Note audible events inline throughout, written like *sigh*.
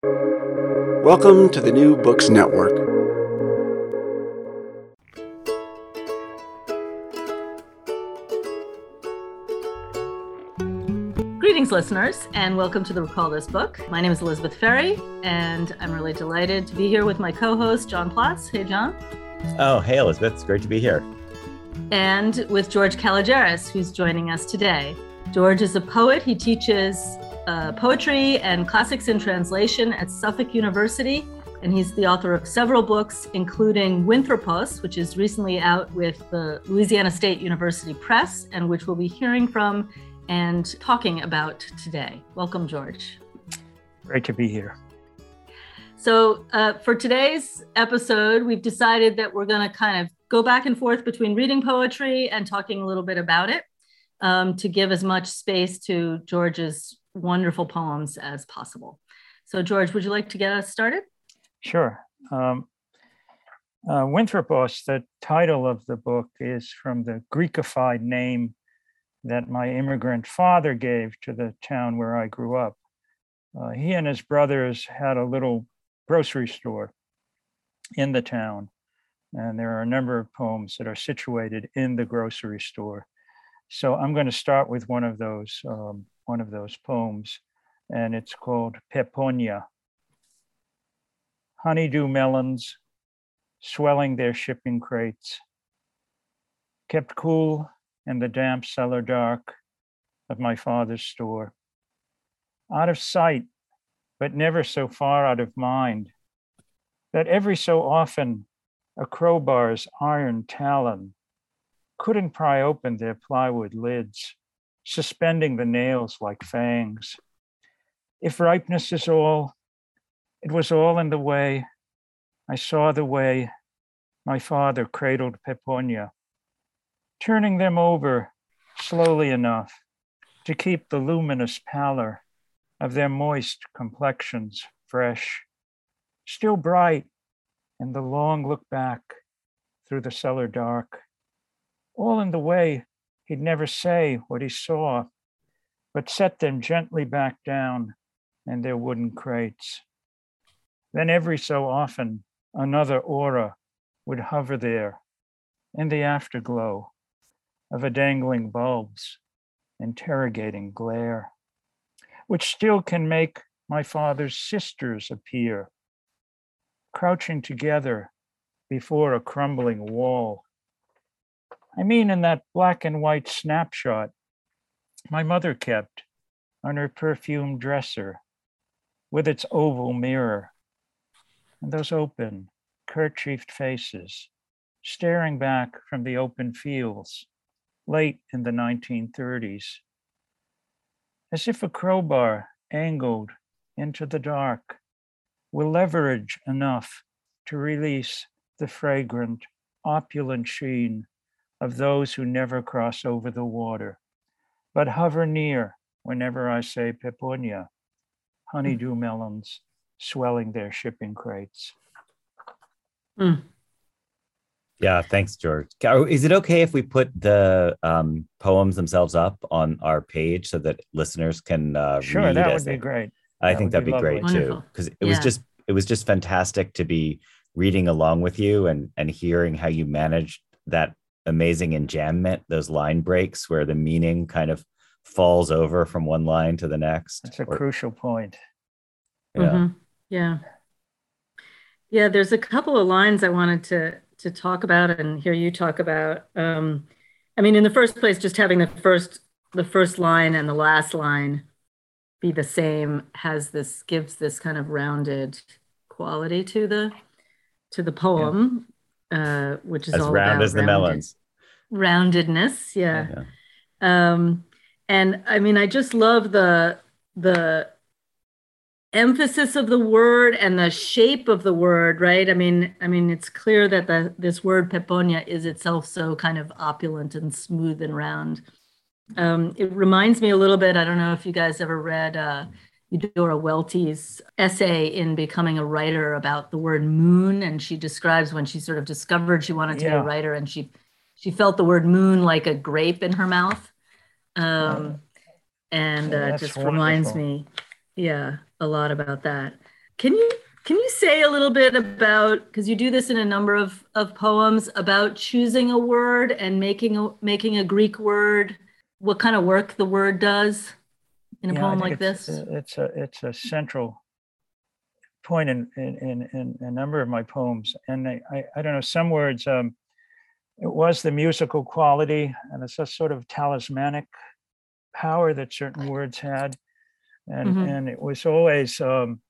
Welcome to the New Books Network. Greetings, listeners, and welcome to the Recall This Book. My name is Elizabeth Ferry, and I'm really delighted to be here with my co host, John Plotz. Hey, John. Oh, hey, Elizabeth. It's great to be here. And with George Kalogeris, who's joining us today. George is a poet. He teaches uh, poetry and classics in translation at Suffolk University. And he's the author of several books, including Winthropos, which is recently out with the Louisiana State University Press, and which we'll be hearing from and talking about today. Welcome, George. Great to be here. So, uh, for today's episode, we've decided that we're going to kind of go back and forth between reading poetry and talking a little bit about it um, to give as much space to George's wonderful poems as possible. So, George, would you like to get us started? Sure. Um, uh, the title of the book, is from the Greekified name that my immigrant father gave to the town where I grew up. Uh, he and his brothers had a little grocery store in the town, and there are a number of poems that are situated in the grocery store. So I'm going to start with one of those um, one of those poems, and it's called Peponia. Honeydew melons swelling their shipping crates, kept cool in the damp cellar dark of my father's store. Out of sight, but never so far out of mind, that every so often a crowbar's iron talon couldn't pry open their plywood lids suspending the nails like fangs. If ripeness is all, it was all in the way. I saw the way my father cradled Peponia, turning them over slowly enough to keep the luminous pallor of their moist complexions fresh, still bright in the long look back through the cellar dark, all in the way He'd never say what he saw, but set them gently back down in their wooden crates. Then every so often, another aura would hover there in the afterglow of a dangling bulb's interrogating glare, which still can make my father's sisters appear, crouching together before a crumbling wall I mean, in that black and white snapshot my mother kept on her perfumed dresser with its oval mirror and those open, kerchiefed faces staring back from the open fields late in the 1930s, as if a crowbar angled into the dark will leverage enough to release the fragrant, opulent sheen of those who never cross over the water, but hover near whenever I say peponia, honeydew melons swelling their shipping crates. Mm. Yeah, thanks, George. Is it okay if we put the um, poems themselves up on our page so that listeners can uh, sure, read? that would be great. I that think that'd be, be great too, because it yeah. was just it was just fantastic to be reading along with you and and hearing how you managed that amazing enjambment, those line breaks where the meaning kind of falls over from one line to the next. That's a or, crucial point. Yeah. Mm-hmm. Yeah. Yeah, there's a couple of lines I wanted to to talk about and hear you talk about. Um, I mean, in the first place, just having the first the first line and the last line be the same has this gives this kind of rounded quality to the to the poem uh, which is as all round as the melons. Roundedness, yeah. yeah. Um, and I mean, I just love the the emphasis of the word and the shape of the word, right? I mean, I mean, it's clear that the this word peponia is itself so kind of opulent and smooth and round. Um, it reminds me a little bit. I don't know if you guys ever read. Uh, Eudora Welty's essay in becoming a writer about the word moon, and she describes when she sort of discovered she wanted to yeah. be a writer, and she she felt the word moon like a grape in her mouth, um, and uh, just wonderful. reminds me, yeah, a lot about that. can you can you say a little bit about because you do this in a number of, of poems about choosing a word and making a making a Greek word? What kind of work the word does in a yeah, poem like it's, this? It's a it's a central point in in, in, in a number of my poems, and I, I, I don't know some words. Um, it was the musical quality, and it's a sort of talismanic power that certain words had, and mm-hmm. and it was always. Um,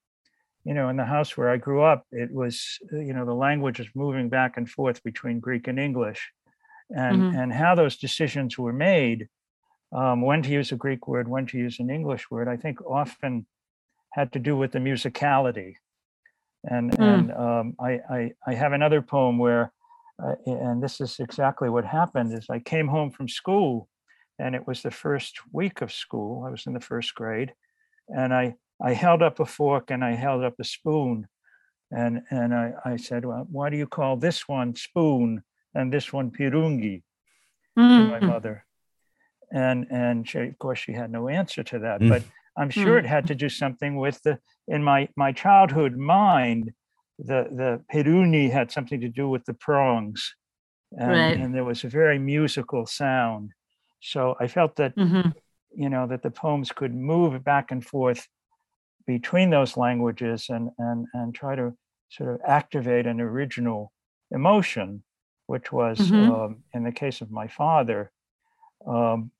you know, in the house where I grew up, it was, you know, the language was moving back and forth between Greek and English. And, mm-hmm. and how those decisions were made, um, when to use a Greek word, when to use an English word, I think often had to do with the musicality. And, mm. and um, I, I, I, have another poem where, uh, and this is exactly what happened, is I came home from school and it was the first week of school. I was in the first grade. And I, I held up a fork and I held up a spoon. And, and I, I said, well, why do you call this one spoon and this one pirungi mm-hmm. to my mm. mother? And, and she, of course, she had no answer to that. Mm. But I'm sure mm. it had to do something with the, in my, my childhood mind, the, the piruni had something to do with the prongs. And, right. and there was a very musical sound. So I felt that, mm-hmm. you know, that the poems could move back and forth between those languages and and and try to sort of activate an original emotion which was mm-hmm. um, in the case of my father um,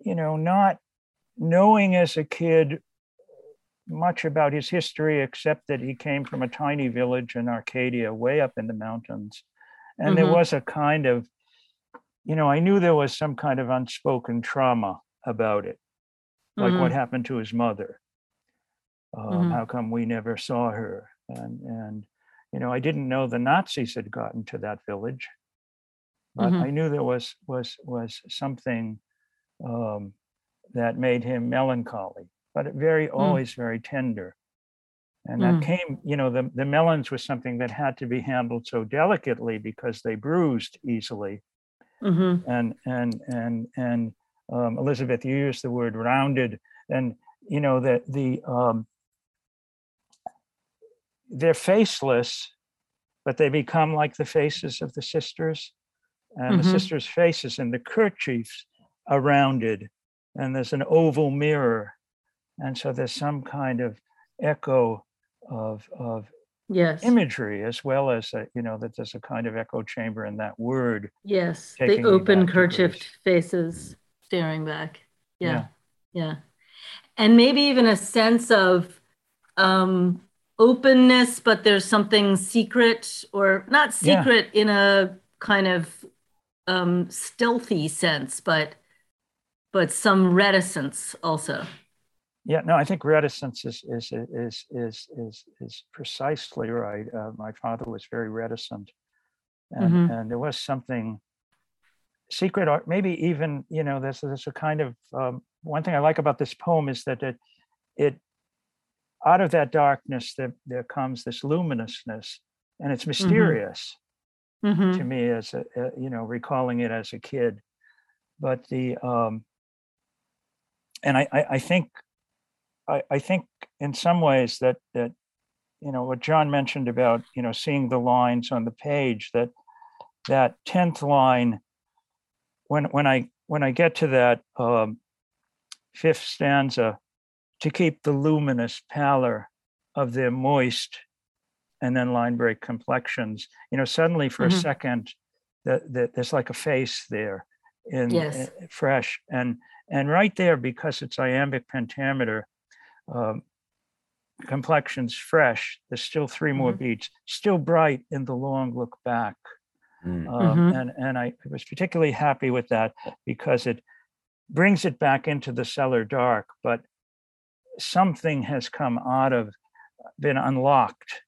you know not knowing as a kid much about his history except that he came from a tiny village in arcadia way up in the mountains and mm-hmm. there was a kind of you know i knew there was some kind of unspoken trauma about it like mm-hmm. what happened to his mother um, mm-hmm. How come we never saw her? And and you know, I didn't know the Nazis had gotten to that village, but mm-hmm. I knew there was was was something um, that made him melancholy, but very mm. always very tender. And that mm. came, you know, the, the melons was something that had to be handled so delicately because they bruised easily. Mm-hmm. And and and and um, Elizabeth, you used the word rounded, and you know that the um, they're faceless, but they become like the faces of the sisters. And mm-hmm. the sisters' faces and the kerchiefs are rounded, and there's an oval mirror. And so there's some kind of echo of, of yes imagery as well as a, you know that there's a kind of echo chamber in that word yes the open kerchiefed faces staring back yeah. yeah yeah and maybe even a sense of um openness, but there's something secret or not secret yeah. in a kind of um, stealthy sense, but but some reticence also. Yeah, no, I think reticence is is is is is is precisely right. Uh, my father was very reticent, and mm-hmm. and there was something secret, or maybe even you know, there's there's a kind of um, one thing I like about this poem is that it it out of that darkness there, there comes this luminousness and it's mm-hmm. mysterious mm-hmm. to me as a, a, you know recalling it as a kid but the um and i i, I think I, I think in some ways that that you know what john mentioned about you know seeing the lines on the page that that 10th line when when i when i get to that um, fifth stanza to keep the luminous pallor of their moist and then line break complexions. You know, suddenly for mm-hmm. a second, that, that there's like a face there in yes. uh, fresh and and right there because it's iambic pentameter um, complexions fresh there's still 3 mm-hmm. more beats still bright in the long look back mm. um, mm-hmm. and and I was particularly happy with that because it brings it back into the cellar dark but something has come out of, been unlocked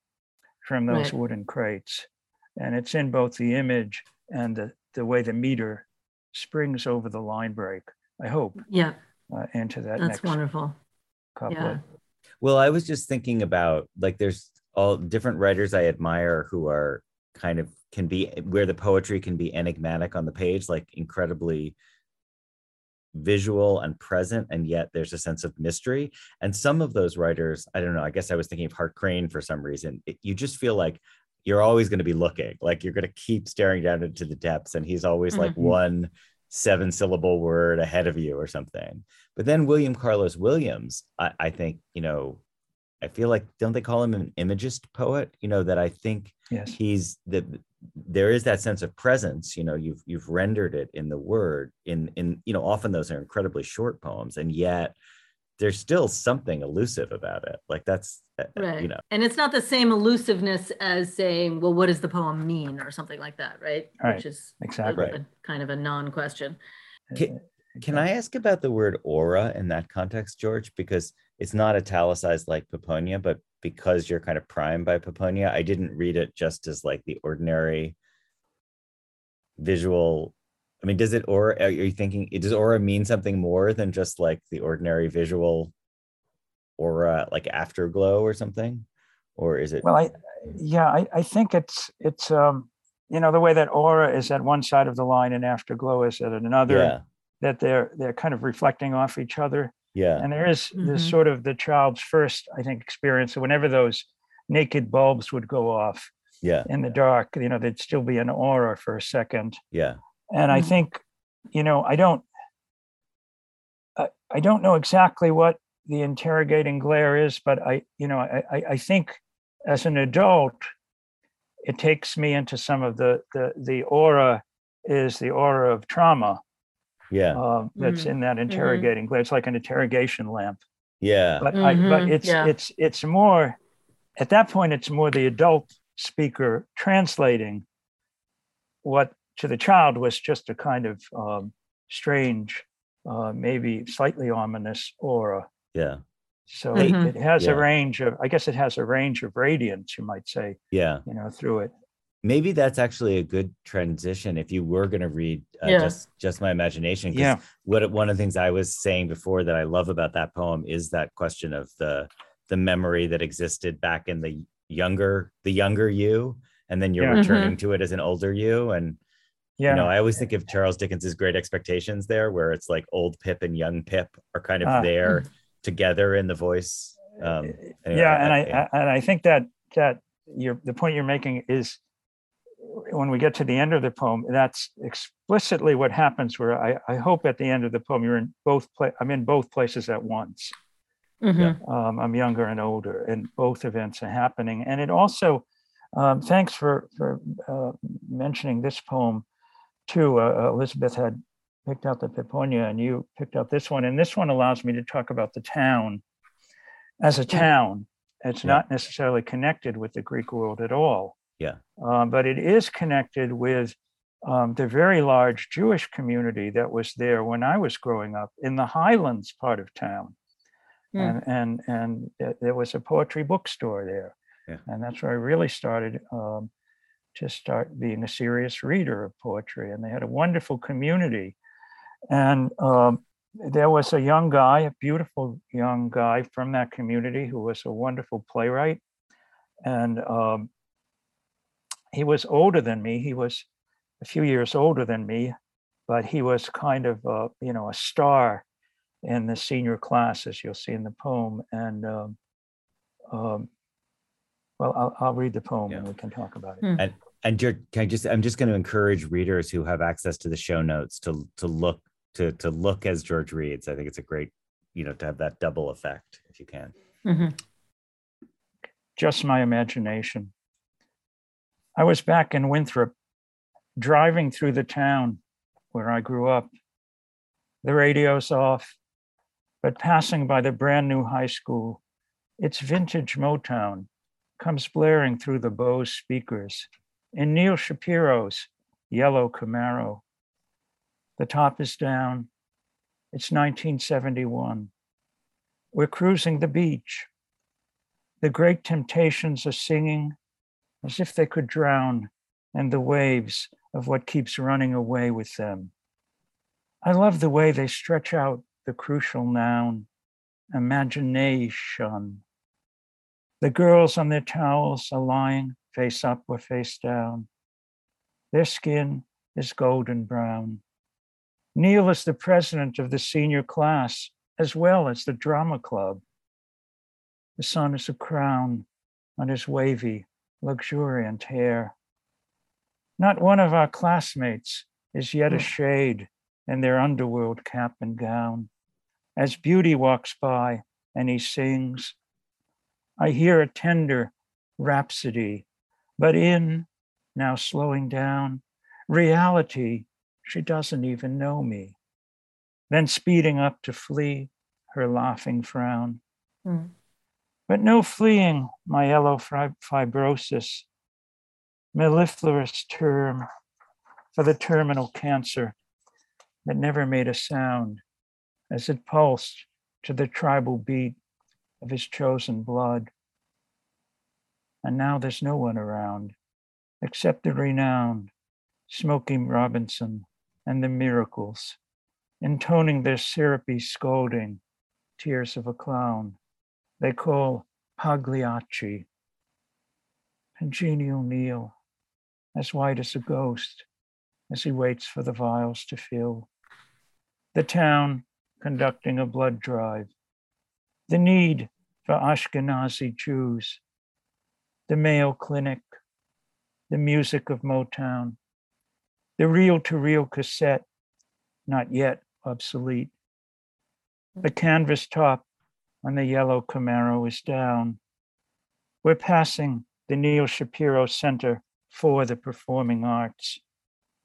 from those right. wooden crates. And it's in both the image and the, the way the meter springs over the line break, I hope. Yeah. Uh, into that That's wonderful. Couplet. Yeah. Well, I was just thinking about like there's all different writers I admire who are kind of can be where the poetry can be enigmatic on the page, like incredibly visual and present and yet there's a sense of mystery and some of those writers i don't know i guess i was thinking of hart crane for some reason it, you just feel like you're always going to be looking like you're going to keep staring down into the depths and he's always mm-hmm. like one seven syllable word ahead of you or something but then william carlos williams I, I think you know i feel like don't they call him an imagist poet you know that i think yes. he's the there is that sense of presence you know you've you've rendered it in the word in in you know often those are incredibly short poems and yet there's still something elusive about it like that's uh, uh, right. you know and it's not the same elusiveness as saying well what does the poem mean or something like that right, right. which is exactly a, a, kind of a non-question can, can i ask about the word aura in that context george because it's not italicized like Peponia, but because you're kind of primed by Peponia, I didn't read it just as like the ordinary visual. I mean, does it or are you thinking does aura mean something more than just like the ordinary visual aura, like afterglow or something? Or is it well I yeah, I, I think it's it's um you know the way that aura is at one side of the line and afterglow is at another yeah. that they're they're kind of reflecting off each other yeah. And there is mm-hmm. this sort of the child's first, I think, experience. So whenever those naked bulbs would go off yeah. in the dark, you know, there'd still be an aura for a second. Yeah. And I mm-hmm. think, you know, I don't I, I don't know exactly what the interrogating glare is, but I, you know, I, I think as an adult, it takes me into some of the the the aura is the aura of trauma yeah um, that's mm-hmm. in that mm-hmm. interrogating mm-hmm. it's like an interrogation lamp yeah but mm-hmm. I, but mm-hmm. it's yeah. it's it's more at that point it's more the adult speaker translating what to the child was just a kind of um, strange uh, maybe slightly ominous aura yeah so it, it, has yeah. a range of i guess it has a range of radiance you might say yeah you know through it maybe that's actually a good transition if you were going to read uh, yeah. just just my imagination yeah what one of the things i was saying before that i love about that poem is that question of the the memory that existed back in the younger the younger you and then you're yeah. returning mm-hmm. to it as an older you and yeah. you know i always think of charles dickens's great expectations there where it's like old pip and young pip are kind of uh, there together in the voice um anyway, yeah and I, I and i think that that your the point you're making is when we get to the end of the poem, that's explicitly what happens. Where I, I hope at the end of the poem, you're in both. Pla- I'm in both places at once. Mm-hmm. Um, I'm younger and older, and both events are happening. And it also, um, thanks for for uh, mentioning this poem, too. Uh, Elizabeth had picked out the Peponia and you picked out this one. And this one allows me to talk about the town as a town. It's yeah. not necessarily connected with the Greek world at all. Yeah. Um, but it is connected with um, the very large Jewish community that was there when I was growing up in the Highlands part of town. Mm. And, and, and there was a poetry bookstore there. Yeah. And that's where I really started um, to start being a serious reader of poetry. And they had a wonderful community. And um, there was a young guy, a beautiful young guy from that community who was a wonderful playwright. And um, he was older than me. He was a few years older than me, but he was kind of a, you know a star in the senior class, as you'll see in the poem. And um, um, well, I'll, I'll, read the poem yeah. and we can talk about it. Hmm. And and can I just I'm just going to encourage readers who have access to the show notes to to look to to look as George reads. I think it's a great you know to have that double effect if you can. Mm-hmm. Just my imagination. I was back in Winthrop, driving through the town where I grew up. The radio's off, but passing by the brand new high school, its vintage Motown comes blaring through the Bose speakers in Neil Shapiro's yellow Camaro. The top is down. It's 1971. We're cruising the beach. The great temptations are singing as if they could drown in the waves of what keeps running away with them. I love the way they stretch out the crucial noun, imagination. The girls on their towels are lying face up or face down. Their skin is golden brown. Neil is the president of the senior class as well as the drama club. The sun is a crown on his wavy, luxuriant hair. Not one of our classmates is yet a hmm. shade in their underworld cap and gown. As beauty walks by and he sings, I hear a tender rhapsody, but in, now slowing down, reality, she doesn't even know me. Then speeding up to flee her laughing frown. Mm. But no fleeing myelofibrosis, mellifluous term for the terminal cancer that never made a sound as it pulsed to the tribal beat of his chosen blood. And now there's no one around except the renowned Smokey Robinson and the miracles, intoning their syrupy scolding, tears of a clown, they call Pagliacci. And Jeannie O'Neill, as white as a ghost, as he waits for the vials to fill. The town conducting a blood drive. The need for Ashkenazi Jews. The Mayo Clinic. The music of Motown. The reel to reel cassette, not yet obsolete. The canvas top on the yellow Camaro is down. We're passing the Neil Shapiro Center for the Performing Arts.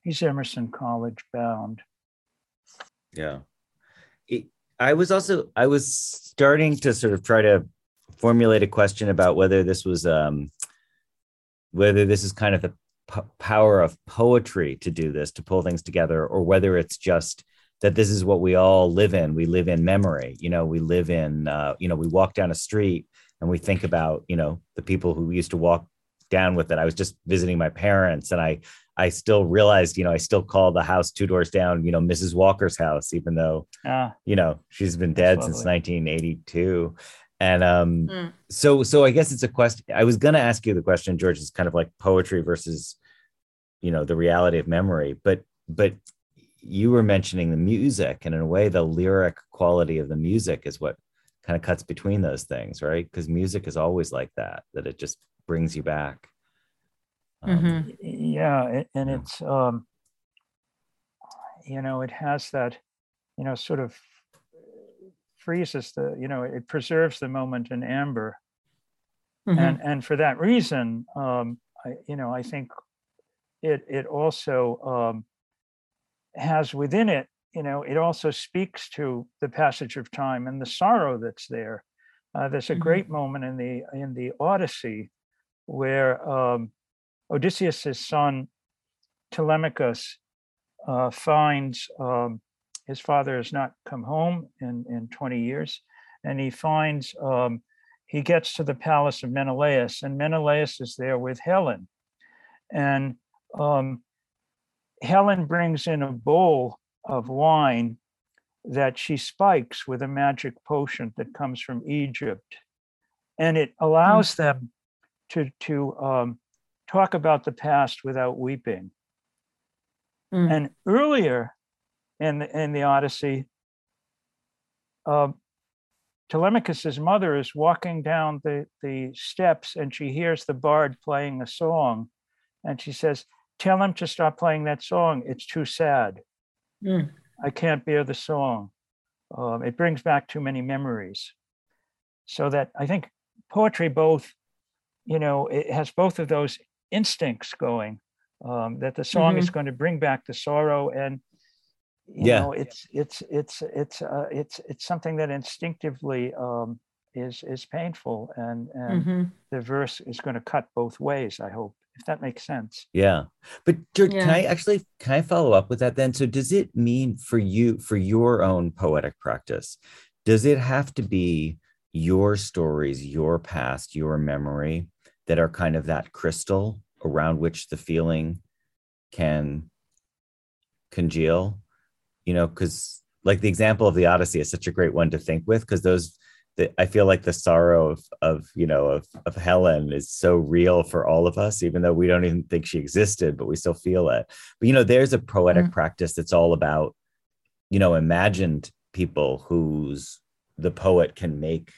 He's Emerson College bound. Yeah. I was also I was starting to sort of try to formulate a question about whether this was um whether this is kind of the p- power of poetry to do this to pull things together or whether it's just that this is what we all live in. We live in memory you know we live in uh, you know we walk down a street and we think about you know the people who we used to walk down with it i was just visiting my parents and i i still realized you know i still call the house two doors down you know mrs walker's house even though uh, you know she's been dead since 1982 and um mm. so so i guess it's a question i was going to ask you the question george is kind of like poetry versus you know the reality of memory but but you were mentioning the music and in a way the lyric quality of the music is what kind of cuts between those things right? Because music is always like that that it just brings you back um, mm-hmm. yeah and it's um you know it has that you know sort of freezes the you know it preserves the moment in amber mm-hmm. and and for that reason um I, you know i think it it also um has within it, you know, it also speaks to the passage of time and the sorrow that's there. Uh, there's a mm-hmm. great moment in the in the Odyssey where um, Odysseus's son Telemachus uh, finds um, his father has not come home in in 20 years, and he finds um, he gets to the palace of Menelaus, and Menelaus is there with Helen, and um, Helen brings in a bowl of wine that she spikes with a magic potion that comes from Egypt. And it allows mm-hmm. them to, to um, talk about the past without weeping. Mm. And earlier in the, in the Odyssey, uh, Telemachus's mother is walking down the, the steps and she hears the bard playing a song. And she says, tell him to stop playing that song. It's too sad. Mm. I can't bear the song. Um, it brings back too many memories. So that I think poetry both, you know, it has both of those instincts going. Um, that the song mm-hmm. is going to bring back the sorrow and you yeah. know it's it's it's it's uh, it's it's something that instinctively um, is is painful and and mm-hmm. the verse is going to cut both ways i hope if that makes sense. Yeah. But George, yeah. can I actually can I follow up with that then? So does it mean for you for your own poetic practice, does it have to be your stories, your past, your memory that are kind of that crystal around which the feeling can congeal? You know, because like the example of the Odyssey is such a great one to think with because those the, I feel like the sorrow of of you know of of Helen is so real for all of us, even though we don't even think she existed, but we still feel it. But you know, there's a poetic mm-hmm. practice that's all about you know imagined people whose the poet can make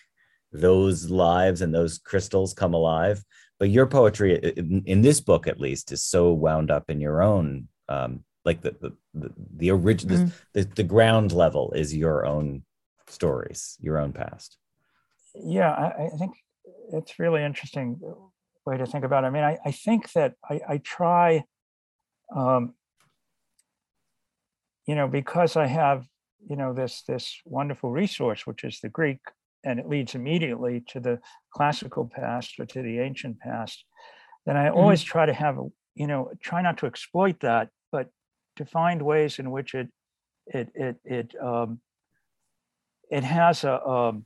those lives and those crystals come alive. But your poetry in, in this book at least is so wound up in your own um, like the the the, the original mm. the, the ground level is your own stories your own past. Yeah i, I think it's really interesting way to think about it. I mean i, I think that i, I try um, you know because i have you know this this wonderful resource which is the greek and it leads immediately to the classical past or to the ancient past then i mm-hmm. always try to have you know try not to exploit that but to find ways in which it it it it um, it has a um,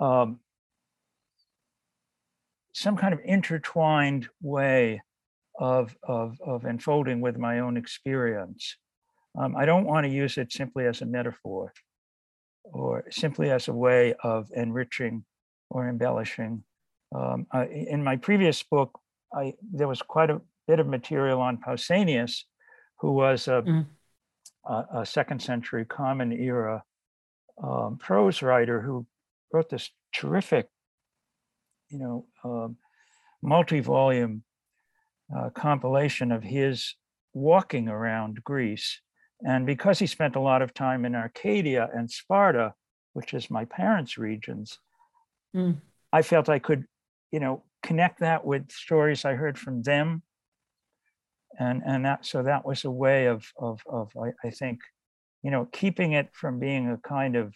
um, some kind of intertwined way of, of, of unfolding with my own experience. Um, I don't want to use it simply as a metaphor or simply as a way of enriching or embellishing. Um, I, in my previous book, I, there was quite a bit of material on Pausanias, who was a, mm. a, a second century common era um, prose writer who wrote this terrific, you know, um, multi-volume uh, compilation of his walking around Greece. And because he spent a lot of time in Arcadia and Sparta, which is my parents' regions, mm. I felt I could, you know, connect that with stories I heard from them. And and that so that was a way of of of I, I think, you know, keeping it from being a kind of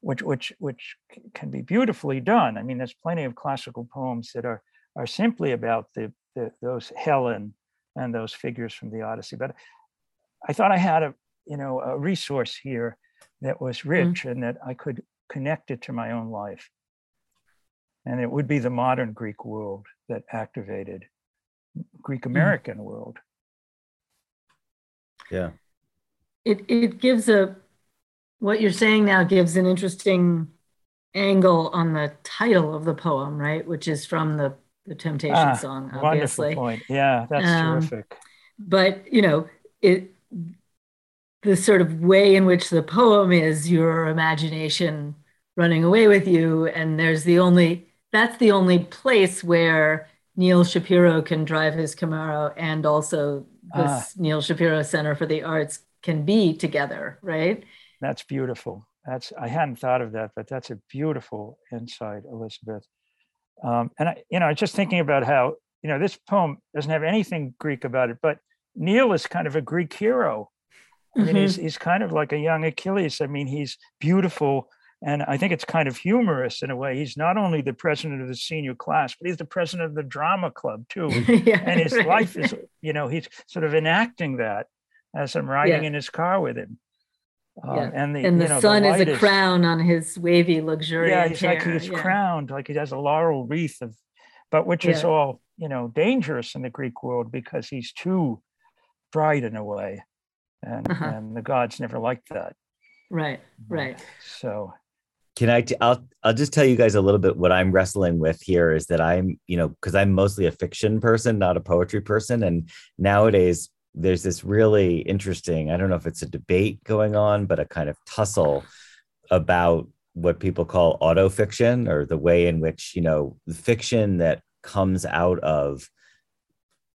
which which which can be beautifully done. I mean, there's plenty of classical poems that are are simply about the, the those Helen and those figures from the Odyssey. But I thought I had a you know a resource here that was mm. rich mm and that I could connect it to my own life. And it would be the modern Greek world that activated Greek mm. American mm world. Yeah. It it gives a what you're saying now gives an interesting angle on the title of the poem, right? Which is from the the Temptation ah, song, obviously. Wonderful point. Yeah, that's um, terrific. But you know, it the sort of way in which the poem is your imagination running away with you, and there's the only that's the only place where Neil Shapiro can drive his Camaro, and also this ah. Neil Shapiro Center for the Arts can be together, right? That's beautiful. That's I hadn't thought of that, but that's a beautiful insight, Elizabeth. Um, and I, you know, i just thinking about how you know this poem doesn't have anything Greek about it, but Neil is kind of a Greek hero. I mean, mm-hmm. he's he's kind of like a young Achilles. I mean, he's beautiful, and I think it's kind of humorous in a way. He's not only the president of the senior class, but he's the president of the drama club too. *laughs* yeah, and his right. life is, you know, he's sort of enacting that as I'm riding yeah. in his car with him. Um, yeah. And the, and the know, sun the is a crown on his wavy, luxuriant Yeah, he's hair. like he's yeah. crowned, like he has a laurel wreath of, but which is all you know dangerous in the Greek world because he's too bright in a way, and uh-huh. and the gods never liked that. Right, right. So can I? T- I'll I'll just tell you guys a little bit what I'm wrestling with here is that I'm you know because I'm mostly a fiction person, not a poetry person, and nowadays there's this really interesting, I don't know if it's a debate going on, but a kind of tussle about what people call autofiction or the way in which, you know, the fiction that comes out of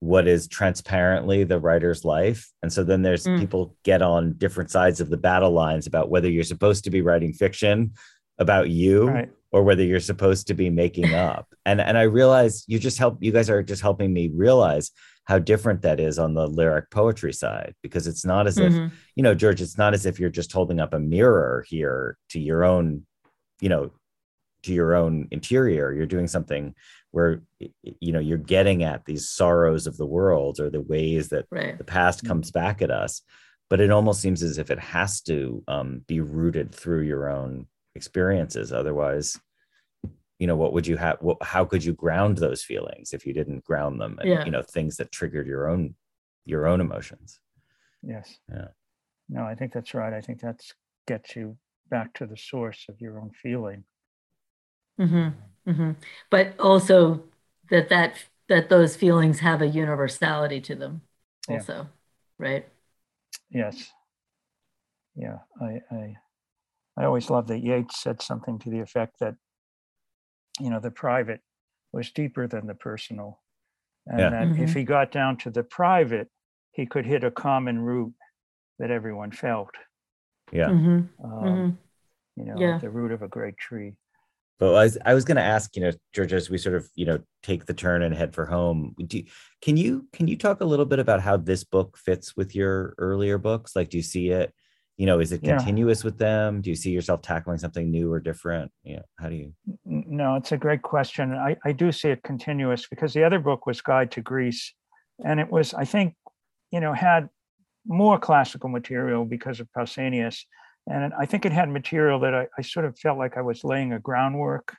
what is transparently the writer's life. And so then there's mm. people get on different sides of the battle lines about whether you're supposed to be writing fiction about you right. or whether you're supposed to be making *laughs* up. and and I realize you just help you guys are just helping me realize how different that is on the lyric poetry side because it's not as mm-hmm. if you know george it's not as if you're just holding up a mirror here to your own you know to your own interior you're doing something where you know you're getting at these sorrows of the world or the ways that right. the past mm-hmm. comes back at us. But it almost seems as if it has to um, be rooted through your own experiences. Otherwise you know what would you have what, how could you ground those feelings if you didn't ground them and yeah. you know things that triggered your own your own emotions? Yes. Yeah. No i think that's right. I think that's gets you back to the source of your own feeling mm-hmm. Mm-hmm. but also that that that those feelings have a universality to them also yeah. right yes yeah, I, I, I always love that Yeats said something to the effect that, you know, the private was deeper than the personal. And Yeah. that if Mhm. he got down to the private, he could hit a common root that everyone felt, Yeah. Mhm, um, mhm. you know, Yeah. the root of a great tree. But I was, I was going to ask, you know, George, as we sort of, you know, take the turn and head for home, do, can you can you talk a little bit about how this book fits with your earlier books? Like, do you see it, you know, is it Yeah. continuous with them? Do you see yourself tackling something new or different? Yeah, how do you? No, it's a great question. I, I do see it continuous because the other book was Guide to Greece. And it was, I think, you know, had more classical material because of Pausanias. And I think it had material that I, I sort of felt like I was laying a groundwork.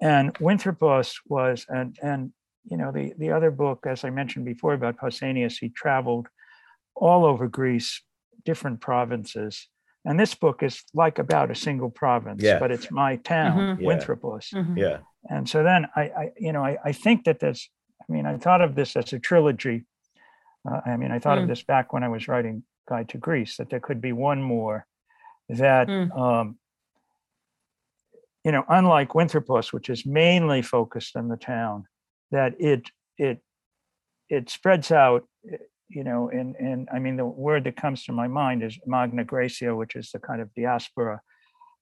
And Winthropos was, and and you know, the the other book, as I mentioned before about Pausanias, he traveled all over Greece, different provinces. And this book is like about a single province, Yeah. but it's my town, Mhm. Yeah. Winthropos. Mhm. Yeah. And so then I, I you know, I, I think that this, I mean, I thought of this as a trilogy. Uh, I mean, I thought of Mm. this back when I was writing Guide to Greece, that there could be one more that, Mm. um, you know, unlike Winthropos, which is mainly focused on the town, that it, it, it spreads out, eh, you know, and, and I mean, the word that comes to my mind is Magna Graecia, which is the kind of diaspora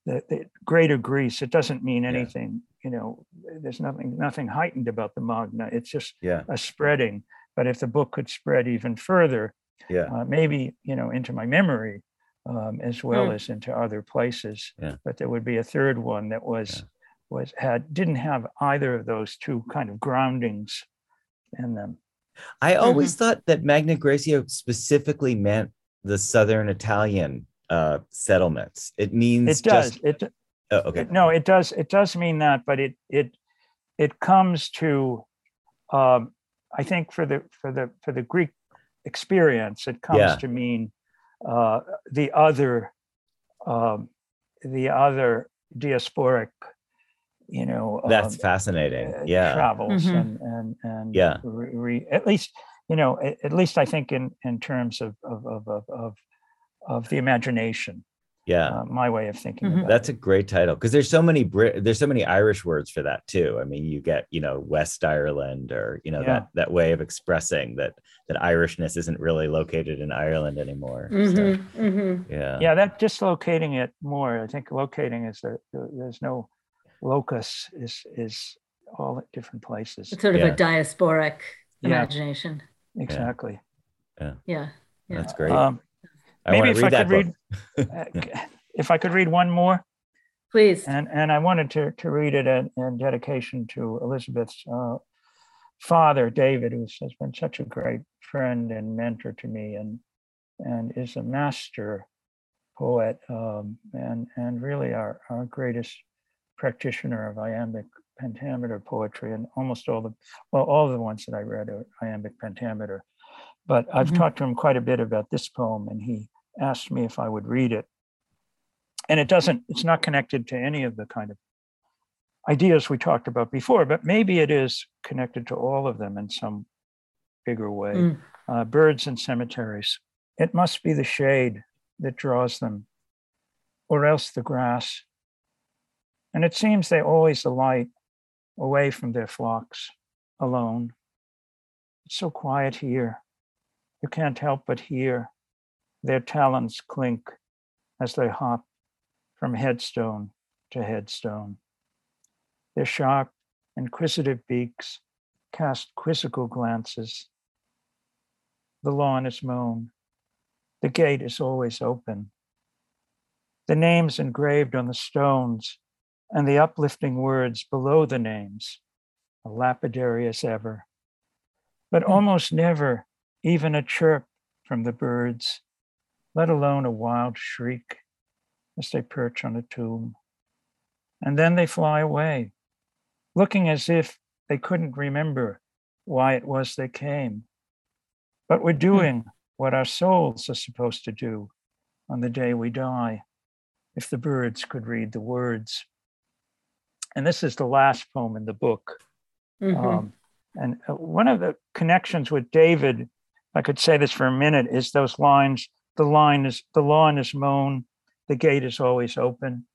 the, the greater Greece, it doesn't mean Yeah. anything, you know, there's nothing, nothing heightened about the Magna. It's just Yeah. a spreading. But if the book could spread even further, Yeah. uh, maybe, you know, into my memory, um, as well Mm. as into other places, Yeah. but there would be a third one that was, was, had, didn't have either of those two kind of groundings in them. I always thought that Magna Graecia specifically meant the southern Italian uh settlements. It means It does, just it, oh, okay. It- No, it does. It does mean that, but it it it comes to, um, I think for the for the for the Greek experience, it comes Yeah. to mean uh, the other, um, the other diasporic, you know. That's um, fascinating. uh, Yeah. travels Mhm. and and and Yeah. re, re- at least you know at, at least I think in in terms of of of of of, of the imagination, Yeah. uh, my way of thinking Mhm. about That's a great title because there's so many Brit there's so many Irish words for that too. I mean, you get, you know, West Ireland or, you know, Yeah. that that way of expressing that that Irishness isn't really located in Ireland anymore. So, Mhm, mhm. yeah. yeah that dislocating it more i think locating is that there's no locus is is all at different places It's sort of Yeah. a diasporic Yeah. imagination. exactly Yeah. Yeah. That's great. um I maybe if to I that could book. read- uh, if i could read one more Please. and and i wanted to to read it in, in dedication to elizabeth's uh, father david who has been such a great friend and mentor to me and and is a master poet um, and and really our our greatest practitioner of iambic pentameter poetry and almost all the well all the ones that i read are iambic pentameter but i've Mhm. talked to him quite a bit about this poem and he asked me if i would read it. And it doesn't it's not connected to any of the kind of ideas we talked about before but maybe it is connected to all of them in some bigger way. Mm. uh, birds and cemeteries. It must be the shade that draws them or else the grass. And it seems they always alight away from their flocks alone. It's so quiet here. You can't help but hear their talons clink as they hop from headstone to headstone. Their sharp, inquisitive beaks cast quizzical glances. The lawn is mown. The gate is always open. The names engraved on the stones and the uplifting words below the names, are lapidary as ever. But almost never even a chirp from the birds, let alone a wild shriek as they perch on a tomb. And then they fly away, looking as if they couldn't remember why it was they came. But we're doing what our souls are supposed to do on the day we die, if the birds could read the words. And this is the last poem in the book. Mhm. Um, and uh, one of the connections with David, if I could say this for a minute, is those lines the line is the lawn is mown, the gate is always open.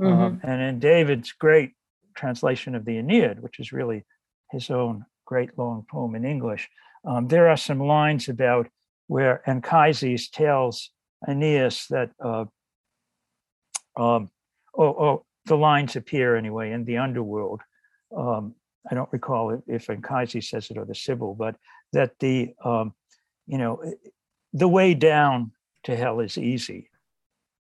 Mm-hmm. Um, and in David's great translation of the Aeneid, which is really his own great long poem in English, um, there are some lines about where Anchises tells Aeneas that, uh, um, oh, oh, the lines appear anyway in the underworld. Um, I don't recall if Anchises says it or the Sibyl, but that the, um, you know, the way down to hell is easy.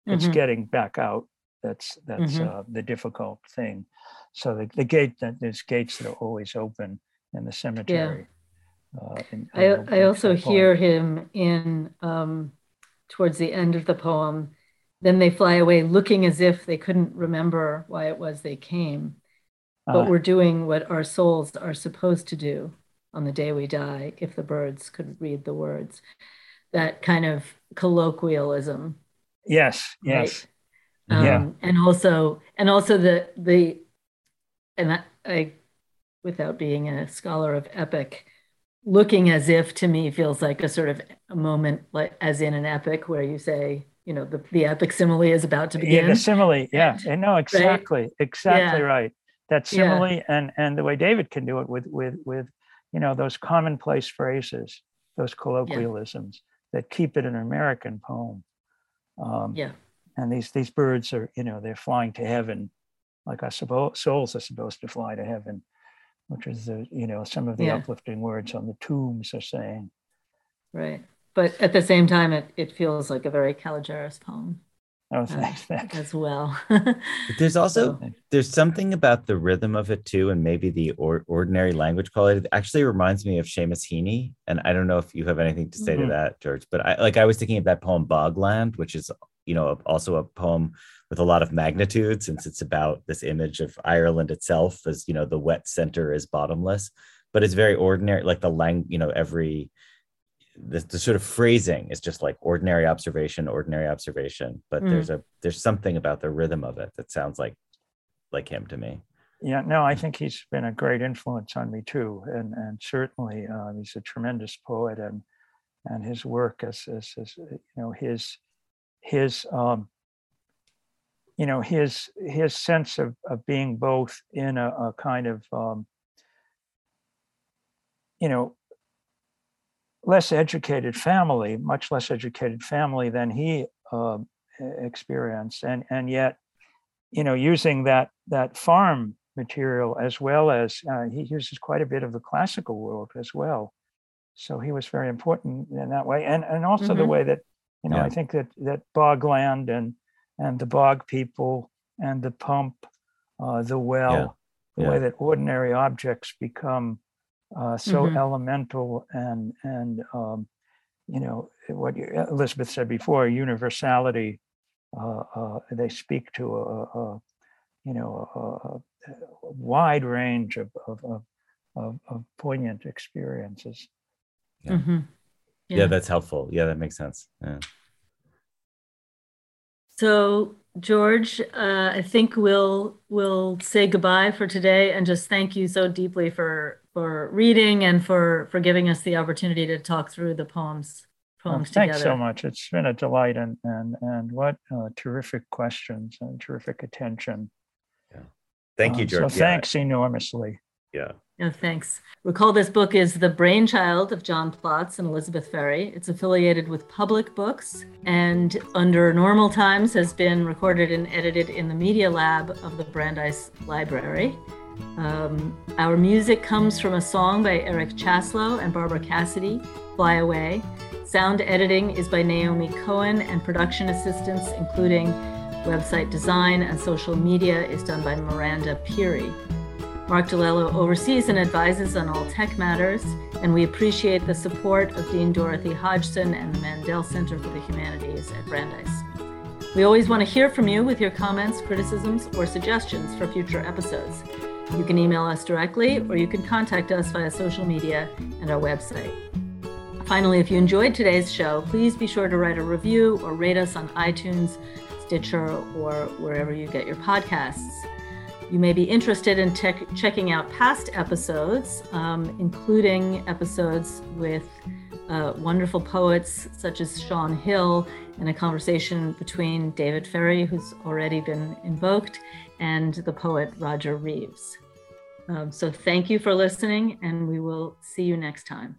It's mm-hmm. getting back out. That's that's mm-hmm. uh, the difficult thing. So the, the gate that there's gates that are always open in the cemetery. Yeah. Uh, in, I, I also hear him in um, towards the end of the poem. Then they fly away looking as if they couldn't remember why it was they came. But uh, we're doing what our souls are supposed to do on the day we die, if the birds could read the words. That kind of colloquialism. Yes, yes. Right? Um, yeah. And also, and also the the, and I, I, without being a scholar of epic, looking as if to me feels like a sort of a moment, like as in an epic, where you say, you know, the, the epic simile is about to begin. Yeah, the simile. Yeah, and no, exactly, right? exactly yeah. right. That simile, yeah. and and the way David can do it with with with you know those commonplace phrases those colloquialisms. That keep it an american poem. Um, yeah. and these these birds are you know they're flying to heaven like our souls are supposed to fly to heaven which is the you know some of the yeah. uplifting words on the tombs are saying. Right. But at the same time it, it feels like a very Kalogeris poem Oh, thanks, thanks. As well. *laughs* there's also there's something about the rhythm of it too, and maybe the or, ordinary language quality. It actually reminds me of Seamus Heaney, and I don't know if you have anything to say mm-hmm. to that, George. But I like I was thinking of that poem Bogland, which is you know also a poem with a lot of magnitude, since it's about this image of Ireland itself as you know the wet center is bottomless, but it's very ordinary. Like the lang, you know every the, the sort of phrasing is just like ordinary observation ordinary observation but mm. there's a there's something about the rhythm of it that sounds like like him to me yeah no i think he's been a great influence on me too and and certainly uh, he's a tremendous poet and and his work as, as, as you know his his um you know his his sense of, of being both in a, a kind of um you know less educated family, much less educated family than he uh, experienced, and and yet, you know, using that that farm material as well as uh, he uses quite a bit of the classical world as well. So he was very important in that way, and and also mm-hmm. the way that you know yeah. I think that that bogland and and the bog people and the pump, uh, the well, yeah. the yeah. way that ordinary objects become uh, so mm-hmm. elemental and and um, you know what Elizabeth said before, universality. Uh, uh, they speak to a, a you know a, a, wide range of of, of, of, of poignant experiences. Yeah. Mm-hmm. yeah. yeah, that's helpful. Yeah, that makes sense. Yeah. So George, uh, I think we'll we'll say goodbye for today and just thank you so deeply for for reading and for for giving us the opportunity to talk through the poems poems well, thanks together. so much. It's been a delight and and and what uh, terrific questions and terrific attention. Yeah, thank you, uh, George. so yeah. thanks enormously. Yeah. No, thanks. Recall this book is the brainchild of John Plotz and Elizabeth Ferry. It's affiliated with Public Books and under normal times has been recorded and edited in the Media Lab of the Brandeis Library. Um, our music comes from a song by Eric Chasalow and Barbara Cassidy, Fly Away. Sound editing is by Naomi Cohen, and production assistance, including website design and social media, is done by Miranda Peary. Mark DiLello oversees and advises on all tech matters, and we appreciate the support of Dean Dorothy Hodgson and the Mandel Center for the Humanities at Brandeis. We always want to hear from you with your comments, criticisms, or suggestions for future episodes. You can email us directly or you can contact us via social media and our website. Finally, if you enjoyed today's show, please be sure to write a review or rate us on iTunes, Stitcher, or wherever you get your podcasts. You may be interested in te- checking out past episodes, um, including episodes with uh, wonderful poets such as Sean Hill and a conversation between David Ferry, who's already been invoked, and the poet Roger Reeves. Um, so thank you for listening, and we will see you next time.